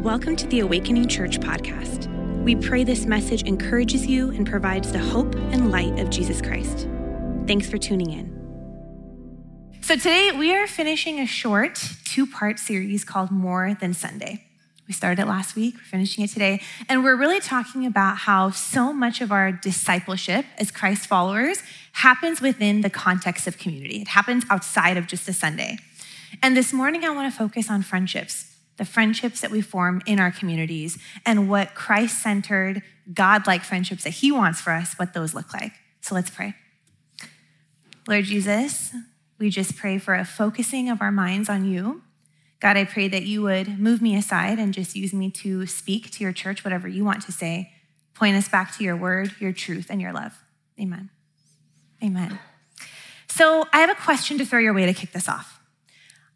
Welcome to the Awakening Church podcast. We pray this message encourages you and provides the hope and light of Jesus Christ. Thanks for tuning in. So, today we are finishing a short two part series called More Than Sunday. We started it last week, we're finishing it today, and we're really talking about how so much of our discipleship as Christ followers happens within the context of community. It happens outside of just a Sunday. And this morning, I want to focus on friendships the friendships that we form in our communities, and what Christ centered, God like friendships that He wants for us, what those look like. So let's pray. Lord Jesus, we just pray for a focusing of our minds on you. God, I pray that you would move me aside and just use me to speak to your church, whatever you want to say. Point us back to your word, your truth, and your love. Amen. Amen. So I have a question to throw your way to kick this off.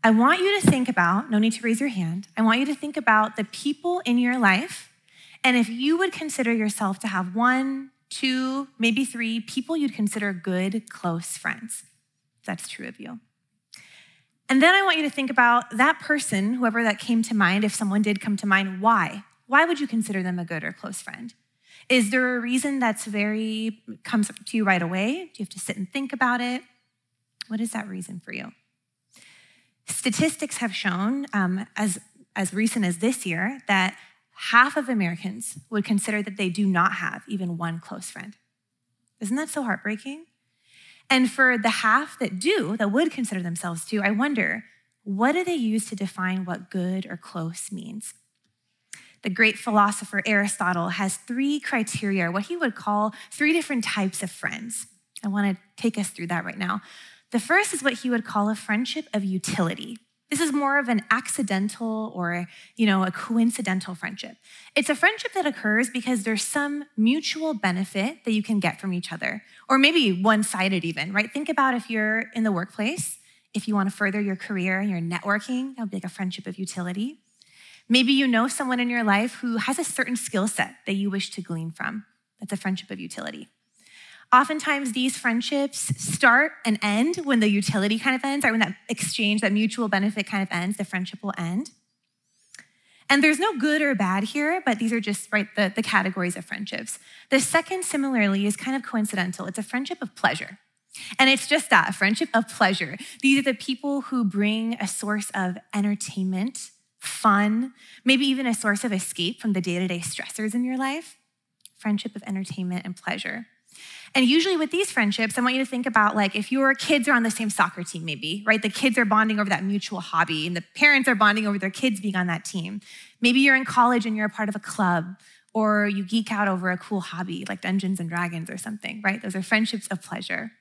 I want you to think about, no need to raise your hand, I want you to think about the people in your life, and if you would consider yourself to have one, two, maybe three people you'd consider good, close friends. That's true of you. And then I want you to think about that person, whoever that came to mind, if someone did come to mind, why? Why would you consider them a good or close friend? Is there a reason that's very, comes up to you right away? Do you have to sit and think about it? What is that reason for you? Statistics have shown, um, as, as recent as this year, that half of Americans would consider that they do not have even one close friend. Isn't that so heartbreaking? And for the half that do, that would consider themselves to, I wonder, what do they use to define what good or close means? The great philosopher Aristotle has three criteria, what he would call three different types of friends. I want to take us through that right now. The first is what he would call a friendship of utility. This is more of an accidental or, you know, a coincidental friendship. It's a friendship that occurs because there's some mutual benefit that you can get from each other, or maybe one-sided even, right? Think about if you're in the workplace, if you want to further your career and your networking, that would be like a friendship of utility. Maybe you know someone in your life who has a certain skill set that you wish to glean from. That's a friendship of utility. Oftentimes, these friendships start and end when the utility kind of ends, right? When that exchange, that mutual benefit kind of ends, the friendship will end. And there's no good or bad here, but these are just right the, the categories of friendships. The second, similarly, is kind of coincidental. It's a friendship of pleasure. And it's just that, a friendship of pleasure. These are the people who bring a source of entertainment, fun, maybe even a source of escape from the day to day stressors in your life. Friendship of entertainment and pleasure. And usually with these friendships, I want you to think about like if your kids are on the same soccer team, maybe, right? The kids are bonding over that mutual hobby, and the parents are bonding over their kids being on that team. Maybe you're in college and you're a part of a club, or you geek out over a cool hobby like Dungeons and Dragons or something, right? Those are friendships of pleasure.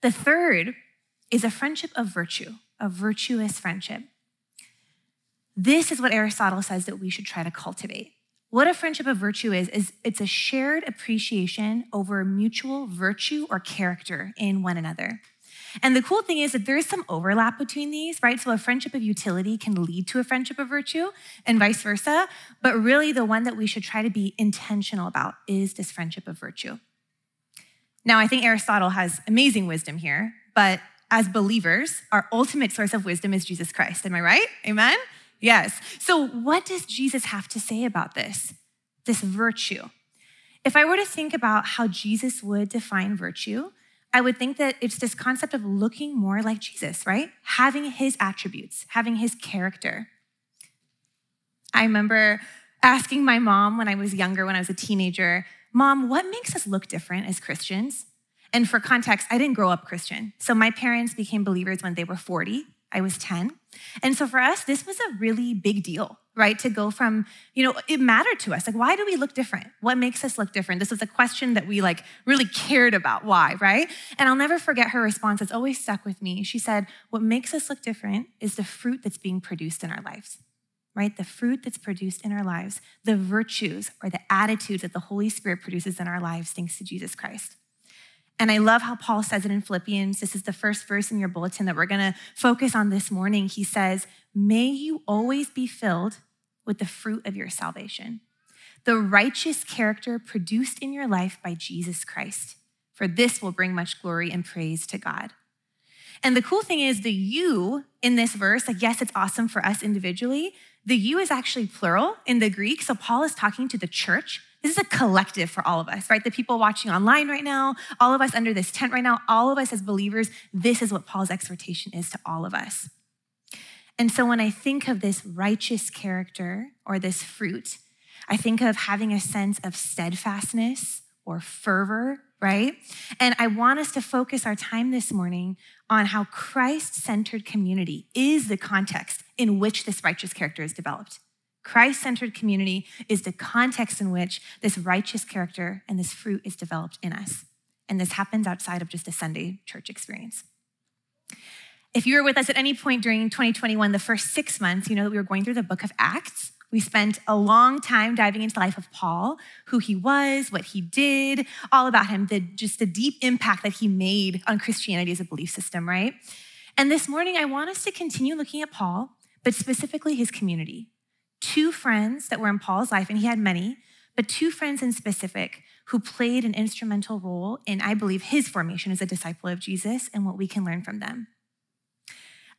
The third is a friendship of virtue, a virtuous friendship. This is what Aristotle says that we should try to cultivate. What a friendship of virtue is, is it's a shared appreciation over mutual virtue or character in one another. And the cool thing is that there is some overlap between these, right? So a friendship of utility can lead to a friendship of virtue and vice versa. But really, the one that we should try to be intentional about is this friendship of virtue. Now, I think Aristotle has amazing wisdom here, but as believers, our ultimate source of wisdom is Jesus Christ. Am I right? Amen? Yes. So, what does Jesus have to say about this? This virtue. If I were to think about how Jesus would define virtue, I would think that it's this concept of looking more like Jesus, right? Having his attributes, having his character. I remember asking my mom when I was younger, when I was a teenager, Mom, what makes us look different as Christians? And for context, I didn't grow up Christian. So my parents became believers when they were 40. I was 10. And so for us, this was a really big deal, right? To go from, you know, it mattered to us. Like, why do we look different? What makes us look different? This was a question that we like really cared about. Why, right? And I'll never forget her response. It's always stuck with me. She said, What makes us look different is the fruit that's being produced in our lives, right? The fruit that's produced in our lives, the virtues or the attitudes that the Holy Spirit produces in our lives, thanks to Jesus Christ. And I love how Paul says it in Philippians. This is the first verse in your bulletin that we're going to focus on this morning. He says, May you always be filled with the fruit of your salvation, the righteous character produced in your life by Jesus Christ, for this will bring much glory and praise to God. And the cool thing is, the you in this verse, like, yes, it's awesome for us individually. The you is actually plural in the Greek. So Paul is talking to the church. This is a collective for all of us, right? The people watching online right now, all of us under this tent right now, all of us as believers, this is what Paul's exhortation is to all of us. And so when I think of this righteous character or this fruit, I think of having a sense of steadfastness or fervor, right? And I want us to focus our time this morning on how Christ centered community is the context in which this righteous character is developed. Christ centered community is the context in which this righteous character and this fruit is developed in us. And this happens outside of just a Sunday church experience. If you were with us at any point during 2021, the first six months, you know that we were going through the book of Acts. We spent a long time diving into the life of Paul, who he was, what he did, all about him, the, just the deep impact that he made on Christianity as a belief system, right? And this morning, I want us to continue looking at Paul, but specifically his community. Two friends that were in Paul's life, and he had many, but two friends in specific who played an instrumental role in, I believe, his formation as a disciple of Jesus and what we can learn from them.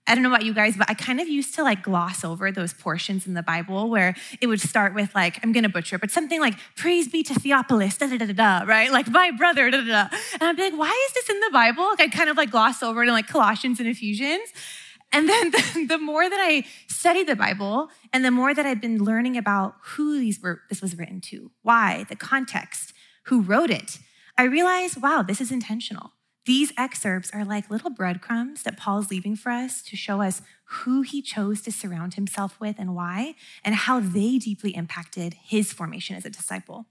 I don't know about you guys, but I kind of used to like gloss over those portions in the Bible where it would start with like, I'm gonna butcher, but something like, praise be to Theophilus, da da da da, right? Like my brother, da da da. And I'd be like, why is this in the Bible? Like I'd kind of like gloss over it in like Colossians and Ephesians. And then the, the, more that I studied the Bible and the more that I'd been learning about who these were, this was written to, why, the context, who wrote it, I realized, wow, this is intentional. These excerpts are like little breadcrumbs that Paul's leaving for us to show us who he chose to surround himself with and why, and how they deeply impacted his formation as a disciple.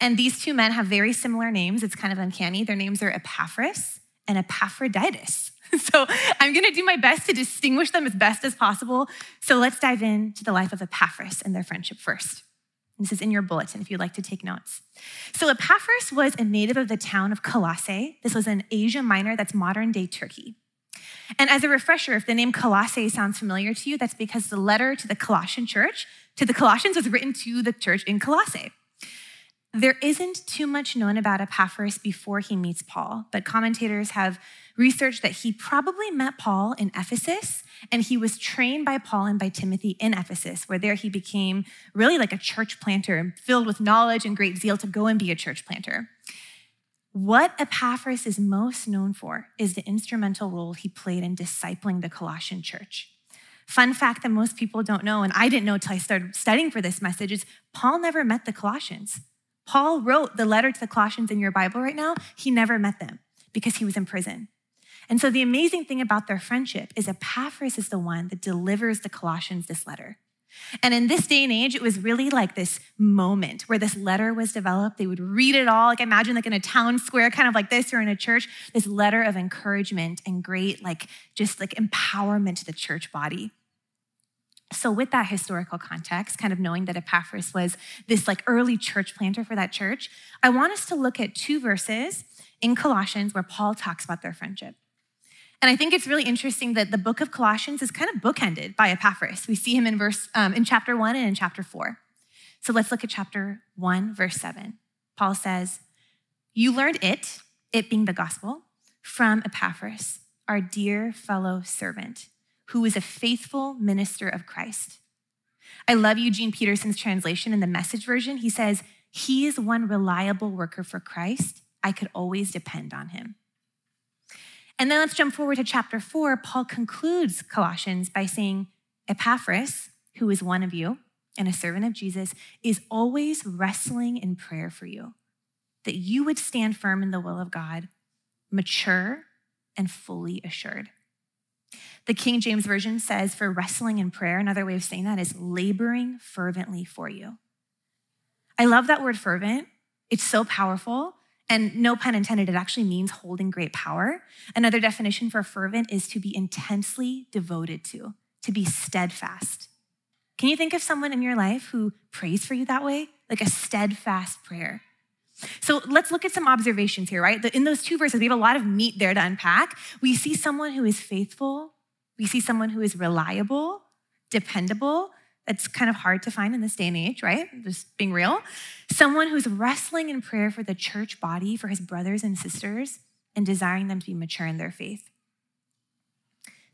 And these two men have very similar names. It's kind of uncanny. Their names are Epaphras and Epaphroditus. So I'm going to do my best to distinguish them as best as possible. So let's dive into the life of Epaphras and their friendship first. This is in your bulletin if you'd like to take notes. So, Epaphras was a native of the town of Colossae. This was in Asia Minor, that's modern day Turkey. And as a refresher, if the name Colossae sounds familiar to you, that's because the letter to the Colossian church, to the Colossians, was written to the church in Colossae. There isn't too much known about Epaphras before he meets Paul, but commentators have researched that he probably met Paul in Ephesus and he was trained by Paul and by Timothy in Ephesus, where there he became really like a church planter, and filled with knowledge and great zeal to go and be a church planter. What Epaphras is most known for is the instrumental role he played in discipling the Colossian church. Fun fact that most people don't know, and I didn't know until I started studying for this message, is Paul never met the Colossians. Paul wrote the letter to the Colossians in your Bible right now. He never met them because he was in prison. And so the amazing thing about their friendship is Epaphras is the one that delivers the Colossians this letter. And in this day and age, it was really like this moment where this letter was developed. They would read it all, like imagine like in a town square, kind of like this, or in a church, this letter of encouragement and great, like just like empowerment to the church body. So, with that historical context, kind of knowing that Epaphras was this like early church planter for that church, I want us to look at two verses in Colossians where Paul talks about their friendship. And I think it's really interesting that the book of Colossians is kind of bookended by Epaphras. We see him in verse um, in chapter one and in chapter four. So let's look at chapter one, verse seven. Paul says, "You learned it, it being the gospel, from Epaphras, our dear fellow servant." Who is a faithful minister of Christ. I love Eugene Peterson's translation in the message version. He says, He is one reliable worker for Christ. I could always depend on him. And then let's jump forward to chapter four. Paul concludes Colossians by saying, Epaphras, who is one of you and a servant of Jesus, is always wrestling in prayer for you, that you would stand firm in the will of God, mature and fully assured. The King James Version says for wrestling in prayer, another way of saying that is laboring fervently for you. I love that word fervent. It's so powerful. And no pun intended, it actually means holding great power. Another definition for fervent is to be intensely devoted to, to be steadfast. Can you think of someone in your life who prays for you that way? Like a steadfast prayer. So let's look at some observations here, right? In those two verses, we have a lot of meat there to unpack. We see someone who is faithful, we see someone who is reliable, dependable. That's kind of hard to find in this day and age, right? Just being real. Someone who's wrestling in prayer for the church body, for his brothers and sisters, and desiring them to be mature in their faith.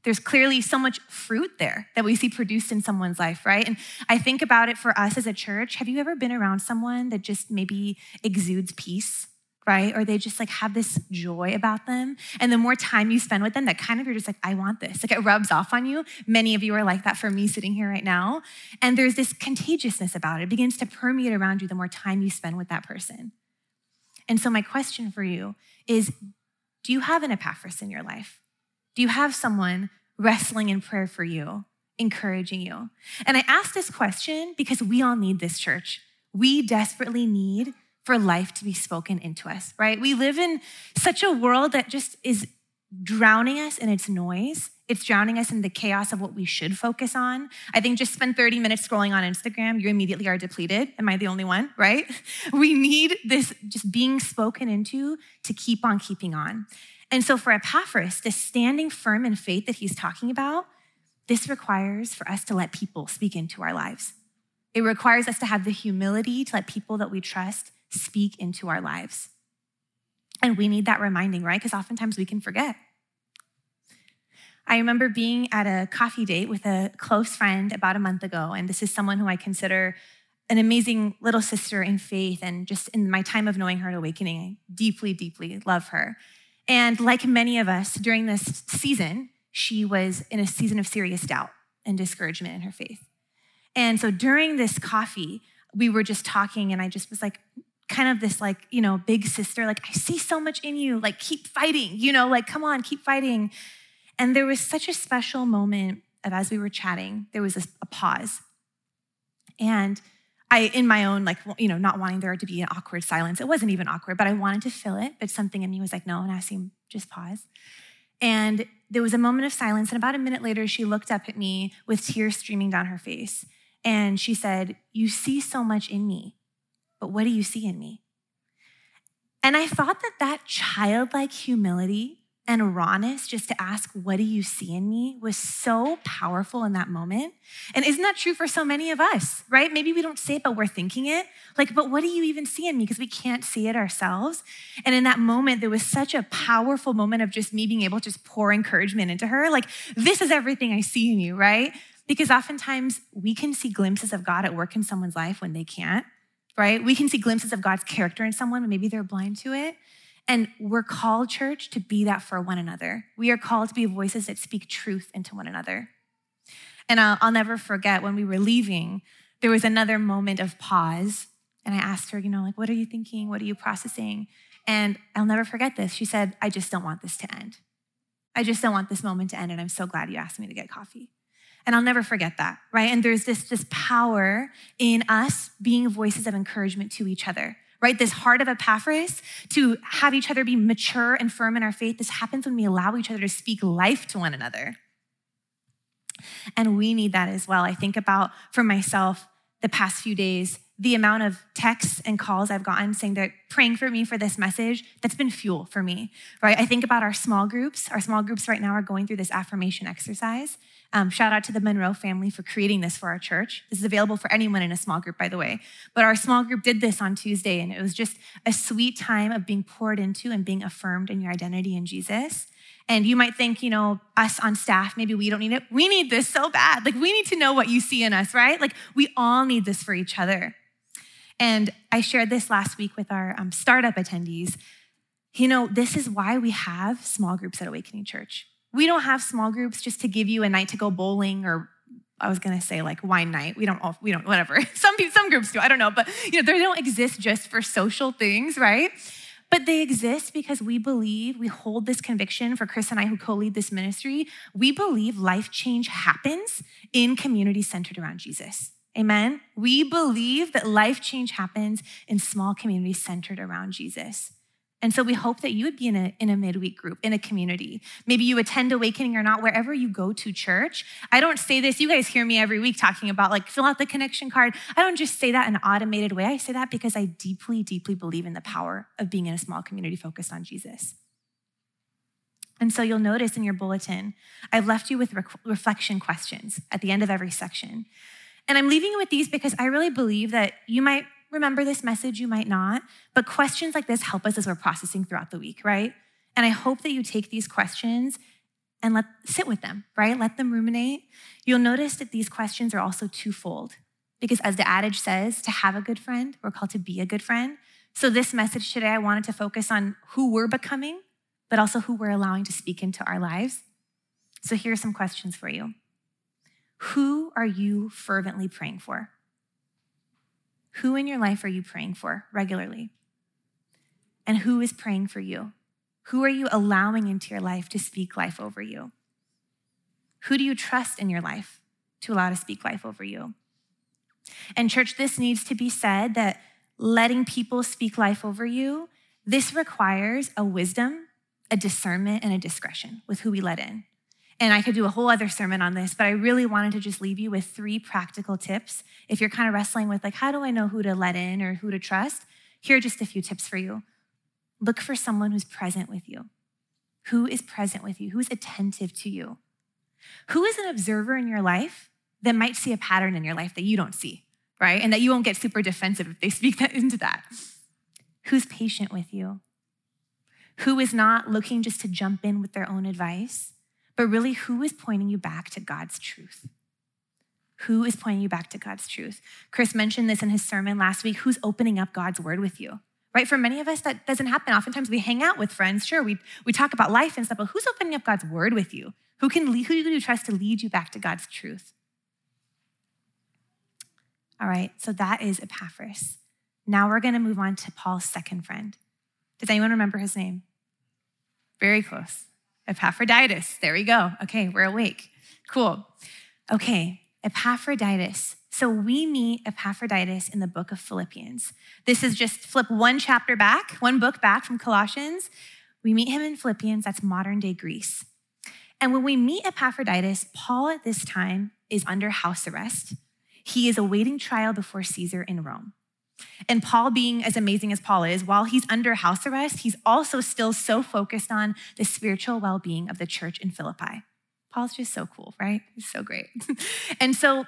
There's clearly so much fruit there that we see produced in someone's life, right? And I think about it for us as a church. Have you ever been around someone that just maybe exudes peace? right? Or they just like have this joy about them. And the more time you spend with them, that kind of you're just like, I want this. Like it rubs off on you. Many of you are like that for me sitting here right now. And there's this contagiousness about it. It begins to permeate around you the more time you spend with that person. And so my question for you is do you have an Epaphras in your life? Do you have someone wrestling in prayer for you, encouraging you? And I ask this question because we all need this church. We desperately need for life to be spoken into us, right? We live in such a world that just is drowning us in its noise. It's drowning us in the chaos of what we should focus on. I think just spend 30 minutes scrolling on Instagram, you immediately are depleted. Am I the only one, right? We need this just being spoken into to keep on keeping on. And so for Epaphras, this standing firm in faith that he's talking about, this requires for us to let people speak into our lives. It requires us to have the humility to let people that we trust speak into our lives. And we need that reminding, right? Because oftentimes we can forget. I remember being at a coffee date with a close friend about a month ago, and this is someone who I consider an amazing little sister in faith. And just in my time of knowing her at Awakening, I deeply, deeply love her. And like many of us during this season, she was in a season of serious doubt and discouragement in her faith. And so during this coffee, we were just talking, and I just was like, kind of this like, you know, big sister, like, I see so much in you, like, keep fighting, you know, like, come on, keep fighting. And there was such a special moment of as we were chatting, there was a, a pause. And I, in my own, like, you know, not wanting there to be an awkward silence, it wasn't even awkward, but I wanted to fill it. But something in me was like, no, and I see just pause. And there was a moment of silence. And about a minute later, she looked up at me with tears streaming down her face. And she said, You see so much in me but what do you see in me? And I thought that that childlike humility and rawness just to ask, What do you see in me? was so powerful in that moment. And isn't that true for so many of us, right? Maybe we don't say it, but we're thinking it. Like, but what do you even see in me? Because we can't see it ourselves. And in that moment, there was such a powerful moment of just me being able to just pour encouragement into her. Like, this is everything I see in you, right? Because oftentimes we can see glimpses of God at work in someone's life when they can't right? We can see glimpses of God's character in someone, maybe they're blind to it. And we're called, church, to be that for one another. We are called to be voices that speak truth into one another. And I'll, I'll never forget when we were leaving, there was another moment of pause. And I asked her, you know, like, what are you thinking? What are you processing? And I'll never forget this. She said, I just don't want this to end. I just don't want this moment to end. And I'm so glad you asked me to get coffee. And I'll never forget that, right? And there's this, this power in us being voices of encouragement to each other, right? This heart of Epaphras to have each other be mature and firm in our faith. This happens when we allow each other to speak life to one another. And we need that as well. I think about for myself the past few days, the amount of texts and calls I've gotten saying they're praying for me for this message, that's been fuel for me, right? I think about our small groups. Our small groups right now are going through this affirmation exercise. Um, shout out to the Monroe family for creating this for our church. This is available for anyone in a small group, by the way. But our small group did this on Tuesday, and it was just a sweet time of being poured into and being affirmed in your identity in Jesus. And you might think, you know, us on staff, maybe we don't need it. We need this so bad. Like, we need to know what you see in us, right? Like, we all need this for each other. And I shared this last week with our um, startup attendees. You know, this is why we have small groups at Awakening Church. We don't have small groups just to give you a night to go bowling or I was gonna say like wine night. We don't, we don't, whatever. Some some groups do. I don't know, but you know, they don't exist just for social things, right? But they exist because we believe, we hold this conviction for Chris and I who co-lead this ministry. We believe life change happens in communities centered around Jesus. Amen. We believe that life change happens in small communities centered around Jesus. And so we hope that you would be in a, in a midweek group, in a community. Maybe you attend Awakening or not, wherever you go to church. I don't say this, you guys hear me every week talking about like fill out the connection card. I don't just say that in an automated way. I say that because I deeply, deeply believe in the power of being in a small community focused on Jesus. And so you'll notice in your bulletin, I've left you with re- reflection questions at the end of every section. And I'm leaving you with these because I really believe that you might remember this message, you might not, but questions like this help us as we're processing throughout the week, right? And I hope that you take these questions and let sit with them, right? Let them ruminate. You'll notice that these questions are also twofold. Because as the adage says, to have a good friend, we're called to be a good friend. So this message today, I wanted to focus on who we're becoming, but also who we're allowing to speak into our lives. So here are some questions for you. Who are you fervently praying for? Who in your life are you praying for regularly? And who is praying for you? Who are you allowing into your life to speak life over you? Who do you trust in your life to allow to speak life over you? And, church, this needs to be said that letting people speak life over you, this requires a wisdom, a discernment, and a discretion with who we let in. And I could do a whole other sermon on this, but I really wanted to just leave you with three practical tips. If you're kind of wrestling with, like, how do I know who to let in or who to trust? Here are just a few tips for you. Look for someone who's present with you. Who is present with you? Who's attentive to you? Who is an observer in your life that might see a pattern in your life that you don't see, right? And that you won't get super defensive if they speak that into that. Who's patient with you? Who is not looking just to jump in with their own advice, but really who is pointing you back to God's truth? Who is pointing you back to God's truth? Chris mentioned this in his sermon last week. Who's opening up God's word with you? Right? For many of us, that doesn't happen. Oftentimes we hang out with friends. Sure, we, we talk about life and stuff, but who's opening up God's word with you? Who can lead, who do you trust to lead you back to God's truth? All right, so that is Epaphras. Now we're going to move on to Paul's second friend. Does anyone remember his name? Very close. Epaphroditus. There we go. Okay, we're awake. Cool. Okay, Epaphroditus. So we meet Epaphroditus in the book of Philippians. This is just flip one chapter back, one book back from Colossians. We meet him in Philippians, that's modern day Greece. And when we meet Epaphroditus, Paul at this time is under house arrest. He is awaiting trial before Caesar in Rome. And Paul, being as amazing as Paul is, while he's under house arrest, he's also still so focused on the spiritual well being of the church in Philippi. Paul's just so cool, right? He's so great. and so,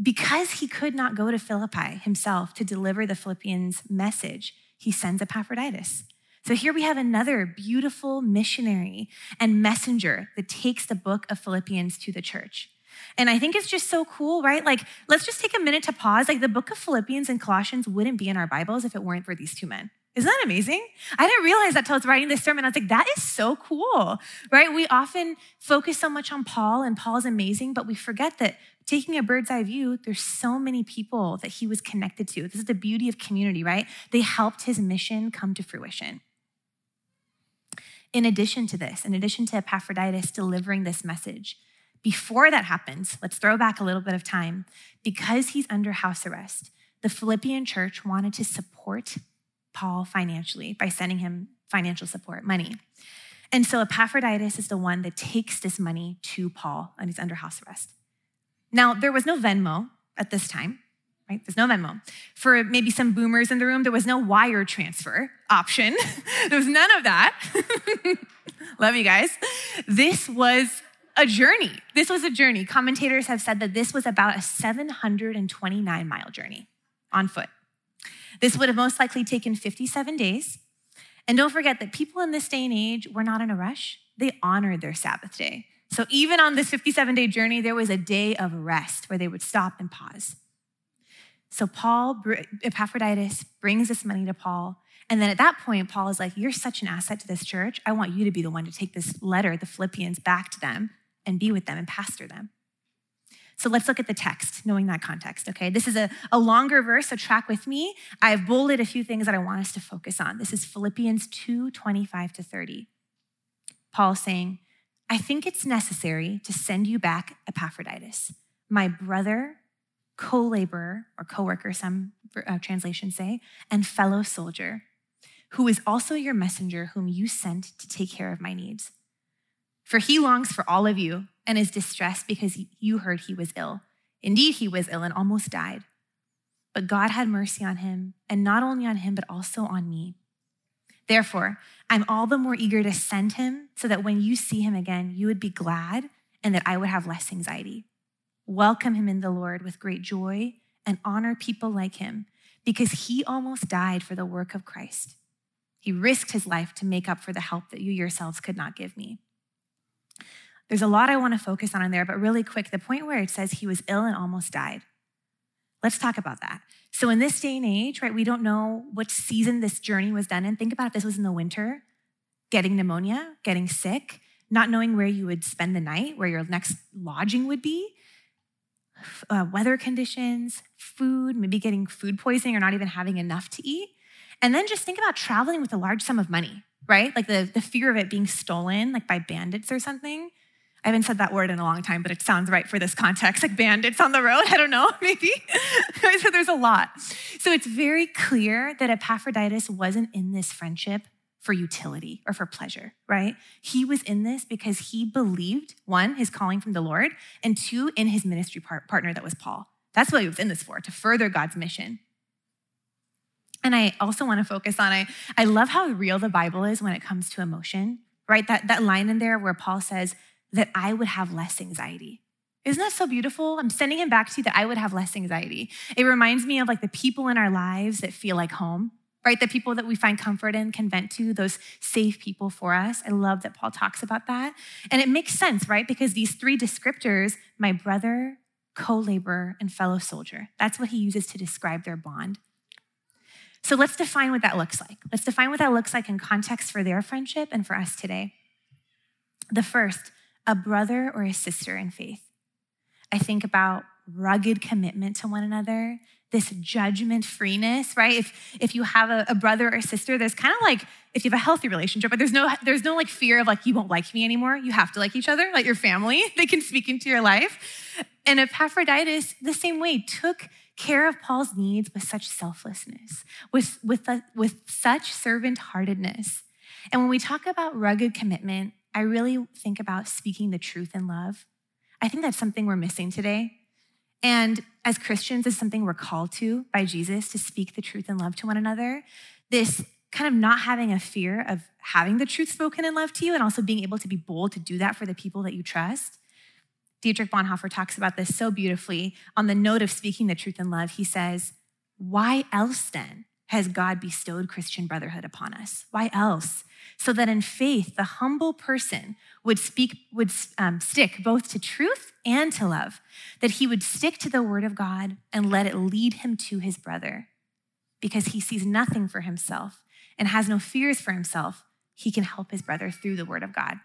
because he could not go to Philippi himself to deliver the Philippians' message, he sends Epaphroditus. So here we have another beautiful missionary and messenger that takes the book of Philippians to the church. And I think it's just so cool, right? Like, let's just take a minute to pause. Like, the book of Philippians and Colossians wouldn't be in our Bibles if it weren't for these two men. Isn't that amazing? I didn't realize that till I was writing this sermon. I was like, that is so cool, right? We often focus so much on Paul, and Paul's amazing, but we forget that taking a bird's eye view, there's so many people that he was connected to. This is the beauty of community, right? They helped his mission come to fruition. In addition to this, in addition to Epaphroditus delivering this message, before that happens, let's throw back a little bit of time. Because he's under house arrest, the Philippian church wanted to support Paul financially by sending him financial support, money. And so Epaphroditus is the one that takes this money to Paul and he's under house arrest. Now, there was no Venmo at this time, right? There's no Venmo. For maybe some boomers in the room, there was no wire transfer option. there was none of that. Love you guys. This was a journey. This was a journey. Commentators have said that this was about a 729 mile journey on foot. This would have most likely taken 57 days. And don't forget that people in this day and age were not in a rush. They honored their Sabbath day. So even on this 57 day journey, there was a day of rest where they would stop and pause. So Paul, Epaphroditus brings this money to Paul. And then at that point, Paul is like, You're such an asset to this church. I want you to be the one to take this letter, the Philippians, back to them and be with them and pastor them. So let's look at the text, knowing that context, okay? This is a, a longer verse, so track with me. I've bolded a few things that I want us to focus on. This is Philippians 2 25 to 30. Paul saying, I think it's necessary to send you back Epaphroditus, my brother, co laborer, or co worker, some uh, translations say, and fellow soldier, who is also your messenger, whom you sent to take care of my needs. For he longs for all of you and is distressed because you heard he was ill. Indeed, he was ill and almost died. But God had mercy on him, and not only on him, but also on me. Therefore, I'm all the more eager to send him so that when you see him again, you would be glad and that I would have less anxiety. Welcome him in the Lord with great joy and honor people like him because he almost died for the work of Christ. He risked his life to make up for the help that you yourselves could not give me. There's a lot I want to focus on in there, but really quick, the point where it says he was ill and almost died. Let's talk about that. So, in this day and age, right, we don't know what season this journey was done in. Think about if this was in the winter, getting pneumonia, getting sick, not knowing where you would spend the night, where your next lodging would be, uh, weather conditions, food, maybe getting food poisoning or not even having enough to eat. And then just think about traveling with a large sum of money, right? Like the, the fear of it being stolen, like by bandits or something. I haven't said that word in a long time, but it sounds right for this context, like bandits on the road. I don't know, maybe. so there's a lot. So it's very clear that Epaphroditus wasn't in this friendship for utility or for pleasure, right? He was in this because he believed, one, his calling from the Lord, and two, in his ministry part- partner that was Paul. That's what he was in this for, to further God's mission. And I also want to focus on, I, I love how real the Bible is when it comes to emotion, right? That, that line in there where Paul says, that I would have less anxiety. Isn't that so beautiful? I'm sending him back to you that I would have less anxiety. It reminds me of like the people in our lives that feel like home, right? The people that we find comfort in, can vent to, those safe people for us. I love that Paul talks about that. And it makes sense, right? Because these three descriptors, my brother, co laborer, and fellow soldier, that's what he uses to describe their bond. So let's define what that looks like. Let's define what that looks like in context for their friendship and for us today. The first, a brother or a sister in faith. I think about rugged commitment to one another, this judgment freeness, right? If if you have a, a brother or sister, there's kind of like if you have a healthy relationship, but there's no there's no like fear of like you won't like me anymore. You have to like each other, like your family. They can speak into your life. And Epaphroditus, the same way, took care of Paul's needs with such selflessness, with with with such servant heartedness. And when we talk about rugged commitment, I really think about speaking the truth in love. I think that's something we're missing today. And as Christians, it's something we're called to by Jesus to speak the truth in love to one another. This kind of not having a fear of having the truth spoken in love to you and also being able to be bold to do that for the people that you trust. Dietrich Bonhoeffer talks about this so beautifully. On the note of speaking the truth in love, he says, Why else then has God bestowed Christian brotherhood upon us? Why else? So that in faith, the humble person would speak, would um, stick both to truth and to love, that he would stick to the word of God and let it lead him to his brother. Because he sees nothing for himself and has no fears for himself, he can help his brother through the word of God.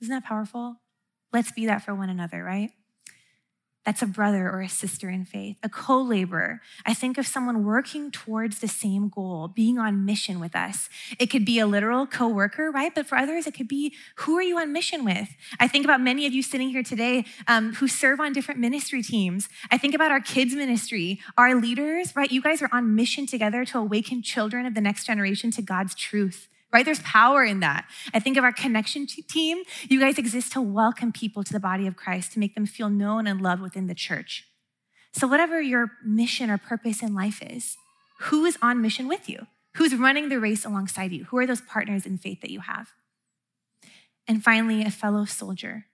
Isn't that powerful? Let's be that for one another, right? That's a brother or a sister in faith, a co laborer. I think of someone working towards the same goal, being on mission with us. It could be a literal co worker, right? But for others, it could be who are you on mission with? I think about many of you sitting here today um, who serve on different ministry teams. I think about our kids' ministry, our leaders, right? You guys are on mission together to awaken children of the next generation to God's truth right? There's power in that. I think of our connection team. You guys exist to welcome people to the body of Christ, to make them feel known and loved within the church. So, whatever your mission or purpose in life is, who is on mission with you? Who's running the race alongside you? Who are those partners in faith that you have? And finally, a fellow soldier.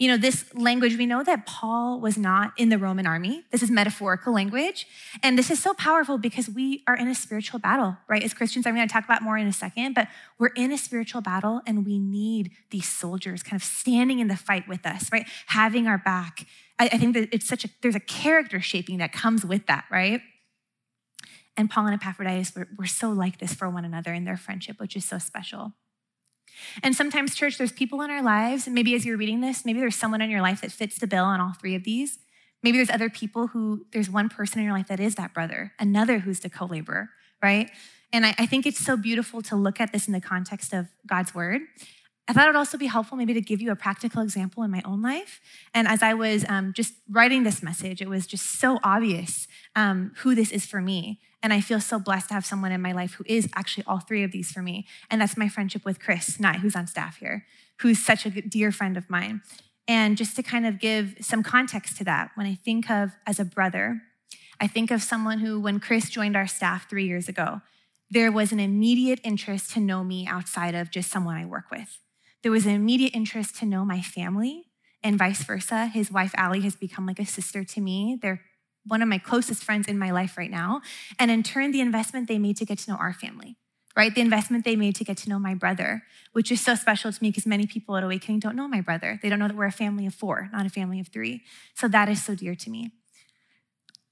You know, this language, we know that Paul was not in the Roman army. This is metaphorical language. And this is so powerful because we are in a spiritual battle, right? As Christians, I'm going to talk about more in a second, but we're in a spiritual battle and we need these soldiers kind of standing in the fight with us, right? Having our back. I, I think that it's such a, there's a character shaping that comes with that, right? And Paul and Epaphroditus were, were so like this for one another in their friendship, which is so special. And sometimes, church, there's people in our lives, maybe as you're reading this, maybe there's someone in your life that fits the bill on all three of these. Maybe there's other people who, there's one person in your life that is that brother, another who's the co laborer, right? And I, I, think it's so beautiful to look at this in the context of God's word. I thought it would also be helpful maybe to give you a practical example in my own life. And as I was um, just writing this message, it was just so obvious um, who this is for me. And I feel so blessed to have someone in my life who is actually all three of these for me. And that's my friendship with Chris Nye, who's on staff here, who's such a dear friend of mine. And just to kind of give some context to that, when I think of as a brother, I think of someone who, when Chris joined our staff three years ago, there was an immediate interest to know me outside of just someone I work with. There was an immediate interest to know my family and vice versa. His wife, Allie, has become like a sister to me. They're one of my closest friends in my life right now. And in turn, the investment they made to get to know our family, right? The investment they made to get to know my brother, which is so special to me because many people at Awakening don't know my brother. They don't know that we're a family of four, not a family of three. So that is so dear to me.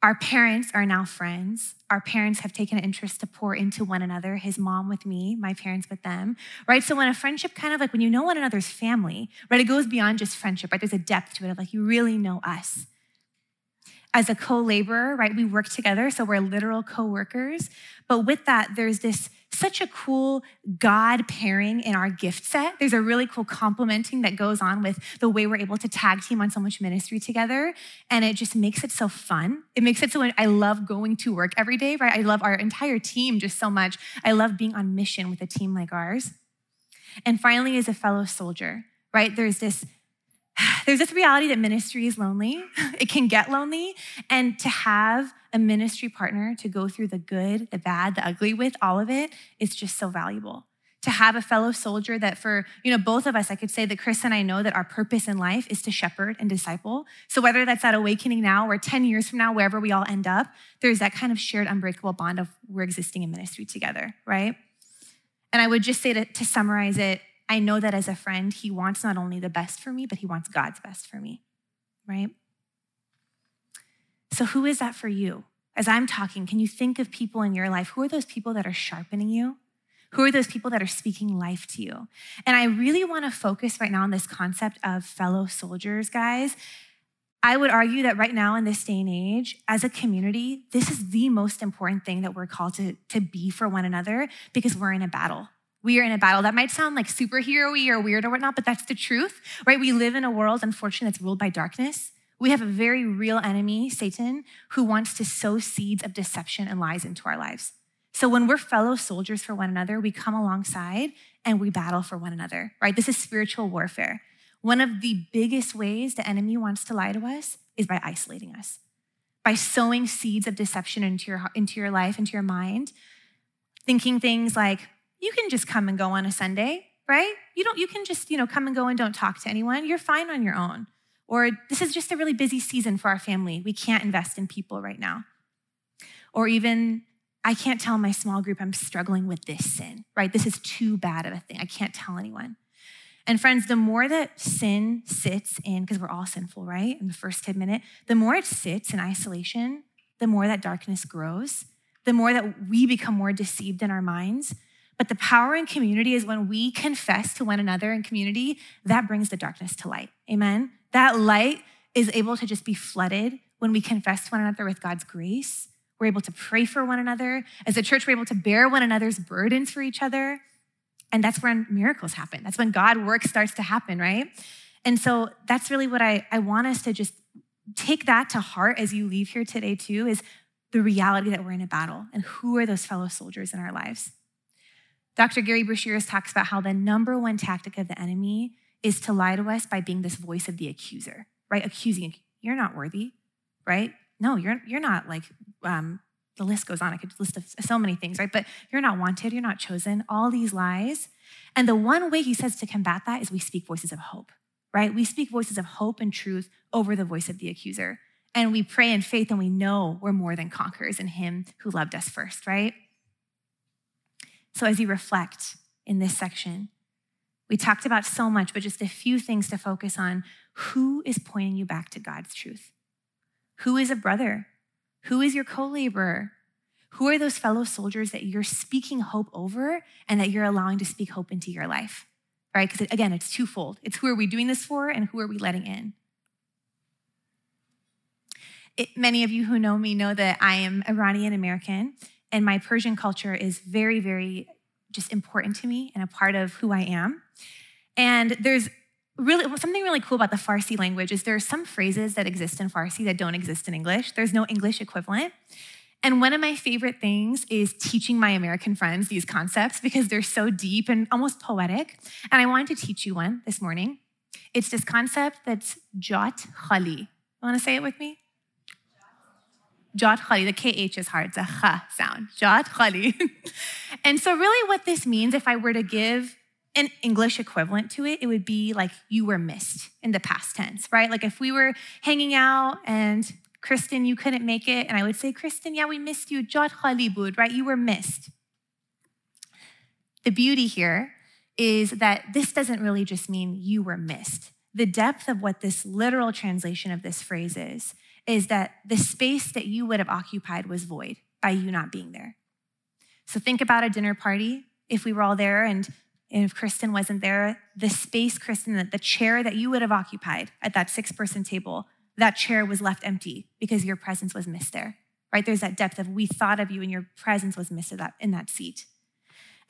Our parents are now friends. Our parents have taken an interest to pour into one another, his mom with me, my parents with them, right? So when a friendship kind of like when you know one another's family, right, it goes beyond just friendship, right? There's a depth to it of like you really know us. As a co laborer, right, we work together, so we're literal co workers. But with that, there's this such a cool God pairing in our gift set. There's a really cool complementing that goes on with the way we're able to tag team on so much ministry together. And it just makes it so fun. It makes it so I love going to work every day, right? I love our entire team just so much. I love being on mission with a team like ours. And finally, as a fellow soldier, right? There's this there's this reality that ministry is lonely. It can get lonely. And to have a ministry partner to go through the good, the bad, the ugly with, all of it, is just so valuable. To have a fellow soldier that for, you know, both of us, I could say that Chris and I know that our purpose in life is to shepherd and disciple. So whether that's at Awakening now or 10 years from now, wherever we all end up, there's that kind of shared unbreakable bond of we're existing in ministry together, right? And I would just say to, to summarize it, I know that as a friend, he wants not only the best for me, but he wants God's best for me, right? So, who is that for you? As I'm talking, can you think of people in your life? Who are those people that are sharpening you? Who are those people that are speaking life to you? And I really want to focus right now on this concept of fellow soldiers, guys. I would argue that right now in this day and age, as a community, this is the most important thing that we're called to, to be for one another because we're in a battle. We are in a battle. That might sound like superhero or weird or whatnot, but that's the truth, right? We live in a world, unfortunately, that's ruled by darkness. We have a very real enemy, Satan, who wants to sow seeds of deception and lies into our lives. So when we're fellow soldiers for one another, we come alongside and we battle for one another, right? This is spiritual warfare. One of the biggest ways the enemy wants to lie to us is by isolating us, by sowing seeds of deception into your, into your life, into your mind, thinking things like, you can just come and go on a Sunday, right? You don't, you can just, you know, come and go and don't talk to anyone. You're fine on your own. Or this is just a really busy season for our family. We can't invest in people right now. Or even, I can't tell my small group I'm struggling with this sin, right? This is too bad of a thing. I can't tell anyone. And friends, the more that sin sits in, because we're all sinful, right? I'm the first to admit it, the more it sits in isolation, the more that darkness grows, the more that we become more deceived in our minds, but the power in community is when we confess to one another in community, that brings the darkness to light. Amen? That light is able to just be flooded when we confess to one another with God's grace. We're able to pray for one another. As a church, we're able to bear one another's burdens for each other. And that's when miracles happen. That's when God work starts to happen, right? And so that's really what I, I want us to just take that to heart as you leave here today, too, is the reality that we're in a battle and who are those fellow soldiers in our lives. Dr. Gary Breshears talks about how the number one tactic of the enemy is to lie to us by being this voice of the accuser, right? Accusing, you're not worthy, right? No, you're, you're not like, um, the list goes on. I could list so many things, right? But you're not wanted, you're not chosen, all these lies. And the one way he says to combat that is we speak voices of hope, right? We speak voices of hope and truth over the voice of the accuser. And we pray in faith and we know we're more than conquerors in him who loved us first, right? So, as you reflect in this section, we talked about so much, but just a few things to focus on. Who is pointing you back to God's truth? Who is a brother? Who is your co laborer? Who are those fellow soldiers that you're speaking hope over and that you're allowing to speak hope into your life? Right? Because again, it's twofold. It's who are we doing this for and who are we letting in? It, many of you who know me know that I am Iranian American and my Persian culture is very, very just important to me and a part of who I am. And there's really something really cool about the Farsi language is there are some phrases that exist in Farsi that don't exist in English. There's no English equivalent. And one of my favorite things is teaching my American friends these concepts because they're so deep and almost poetic. And I wanted to teach you one this morning. It's this concept that's jot khali. Want to say it with me? Jot khali, the KH is hard, it's a kha sound. Jot khali. and so, really, what this means, if I were to give an English equivalent to it, it would be like you were missed in the past tense, right? Like if we were hanging out and Kristen, you couldn't make it, and I would say, Kristen, yeah, we missed you. Jot khali bud, right? You were missed. The beauty here is that this doesn't really just mean you were missed. The depth of what this literal translation of this phrase is, is that the space that you would have occupied was void by you not being there. So think about a dinner party. If we were all there and, and if Kristen wasn't there, the space, Kristen, the chair that you would have occupied at that six person table, that chair was left empty because your presence was missed there, right? There's that depth of we thought of you and your presence was missed in that, in that seat.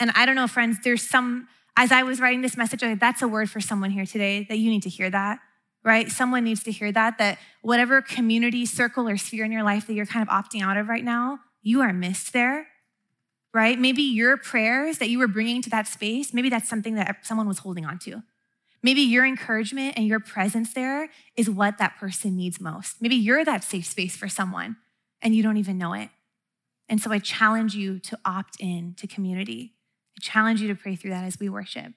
And I don't know, friends, there's some, as I was writing this message, that's a word for someone here today that you need to hear that, right? Someone needs to hear that, that whatever community, circle, or sphere in your life that you're kind of opting out of right now, you are missed there, right? Maybe your prayers that you were bringing to that space, maybe that's something that someone was holding on to. Maybe your encouragement and your presence there is what that person needs most. Maybe you're that safe space for someone and you don't even know it. And so I challenge you to opt in to community. I challenge you to pray through that as we worship.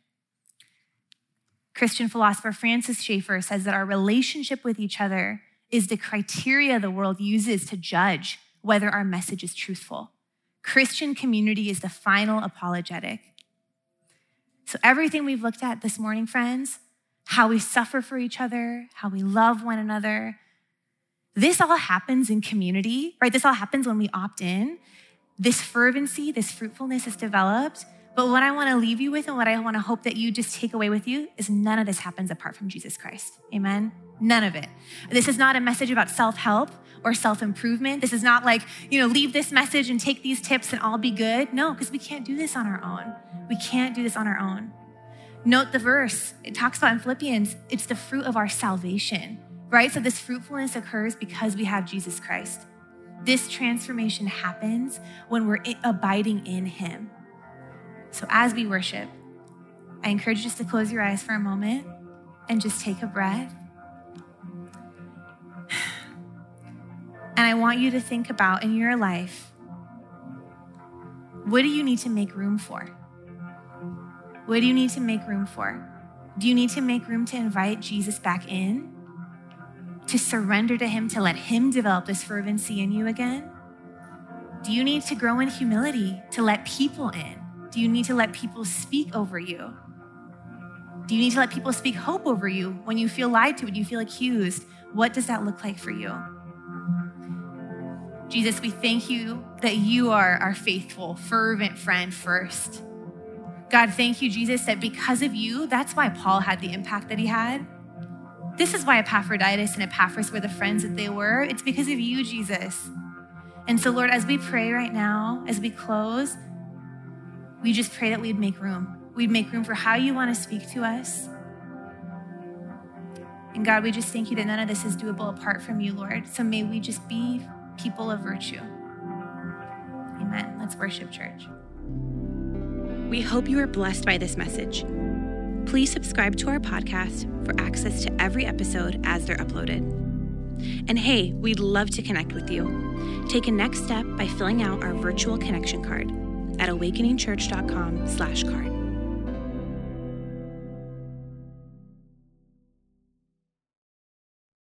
Christian philosopher Francis Schaeffer says that our relationship with each other is the criteria the world uses to judge whether our message is truthful. Christian community is the final apologetic. So, everything we've looked at this morning, friends, how we suffer for each other, how we love one another, this all happens in community, right? This all happens when we opt in. This fervency, this fruitfulness is developed but what I want to leave you with and what I want to hope that you just take away with you is none of this happens apart from Jesus Christ. Amen? None of it. This is not a message about self help or self improvement. This is not like, you know, leave this message and take these tips and all be good. No, because we can't do this on our own. We can't do this on our own. Note the verse. It talks about in Philippians, it's the fruit of our salvation, right? So this fruitfulness occurs because we have Jesus Christ. This transformation happens when we're abiding in Him. So as we worship, I encourage you just to close your eyes for a moment and just take a breath. And I want you to think about in your life what do you need to make room for? What do you need to make room for? Do you need to make room to invite Jesus back in? To surrender to Him, to let Him develop this fervency in you again? Do you need to grow in humility to let people in? Do you need to let people speak over you? Do you need to let people speak hope over you when you feel lied to, when you feel accused? What does that look like for you? Jesus, we thank you that you are our faithful, fervent friend first. God, thank you, Jesus, that because of you, that's why Paul had the impact that he had. This is why Epaphroditus and Epaphras were the friends that they were. It's because of you, Jesus. And so, Lord, as we pray right now, as we close, we just pray that we'd make room. We'd make room for how you want to speak to us. And God, we just thank you that none of this is doable apart from you, Lord. So may we just be people of virtue. Amen. Let's worship, church. We hope you are blessed by this message. Please subscribe to our podcast for access to every episode as they're uploaded. And hey, we'd love to connect with you. Take a next step by filling out our virtual connection card at awakeningchurch.com slash card.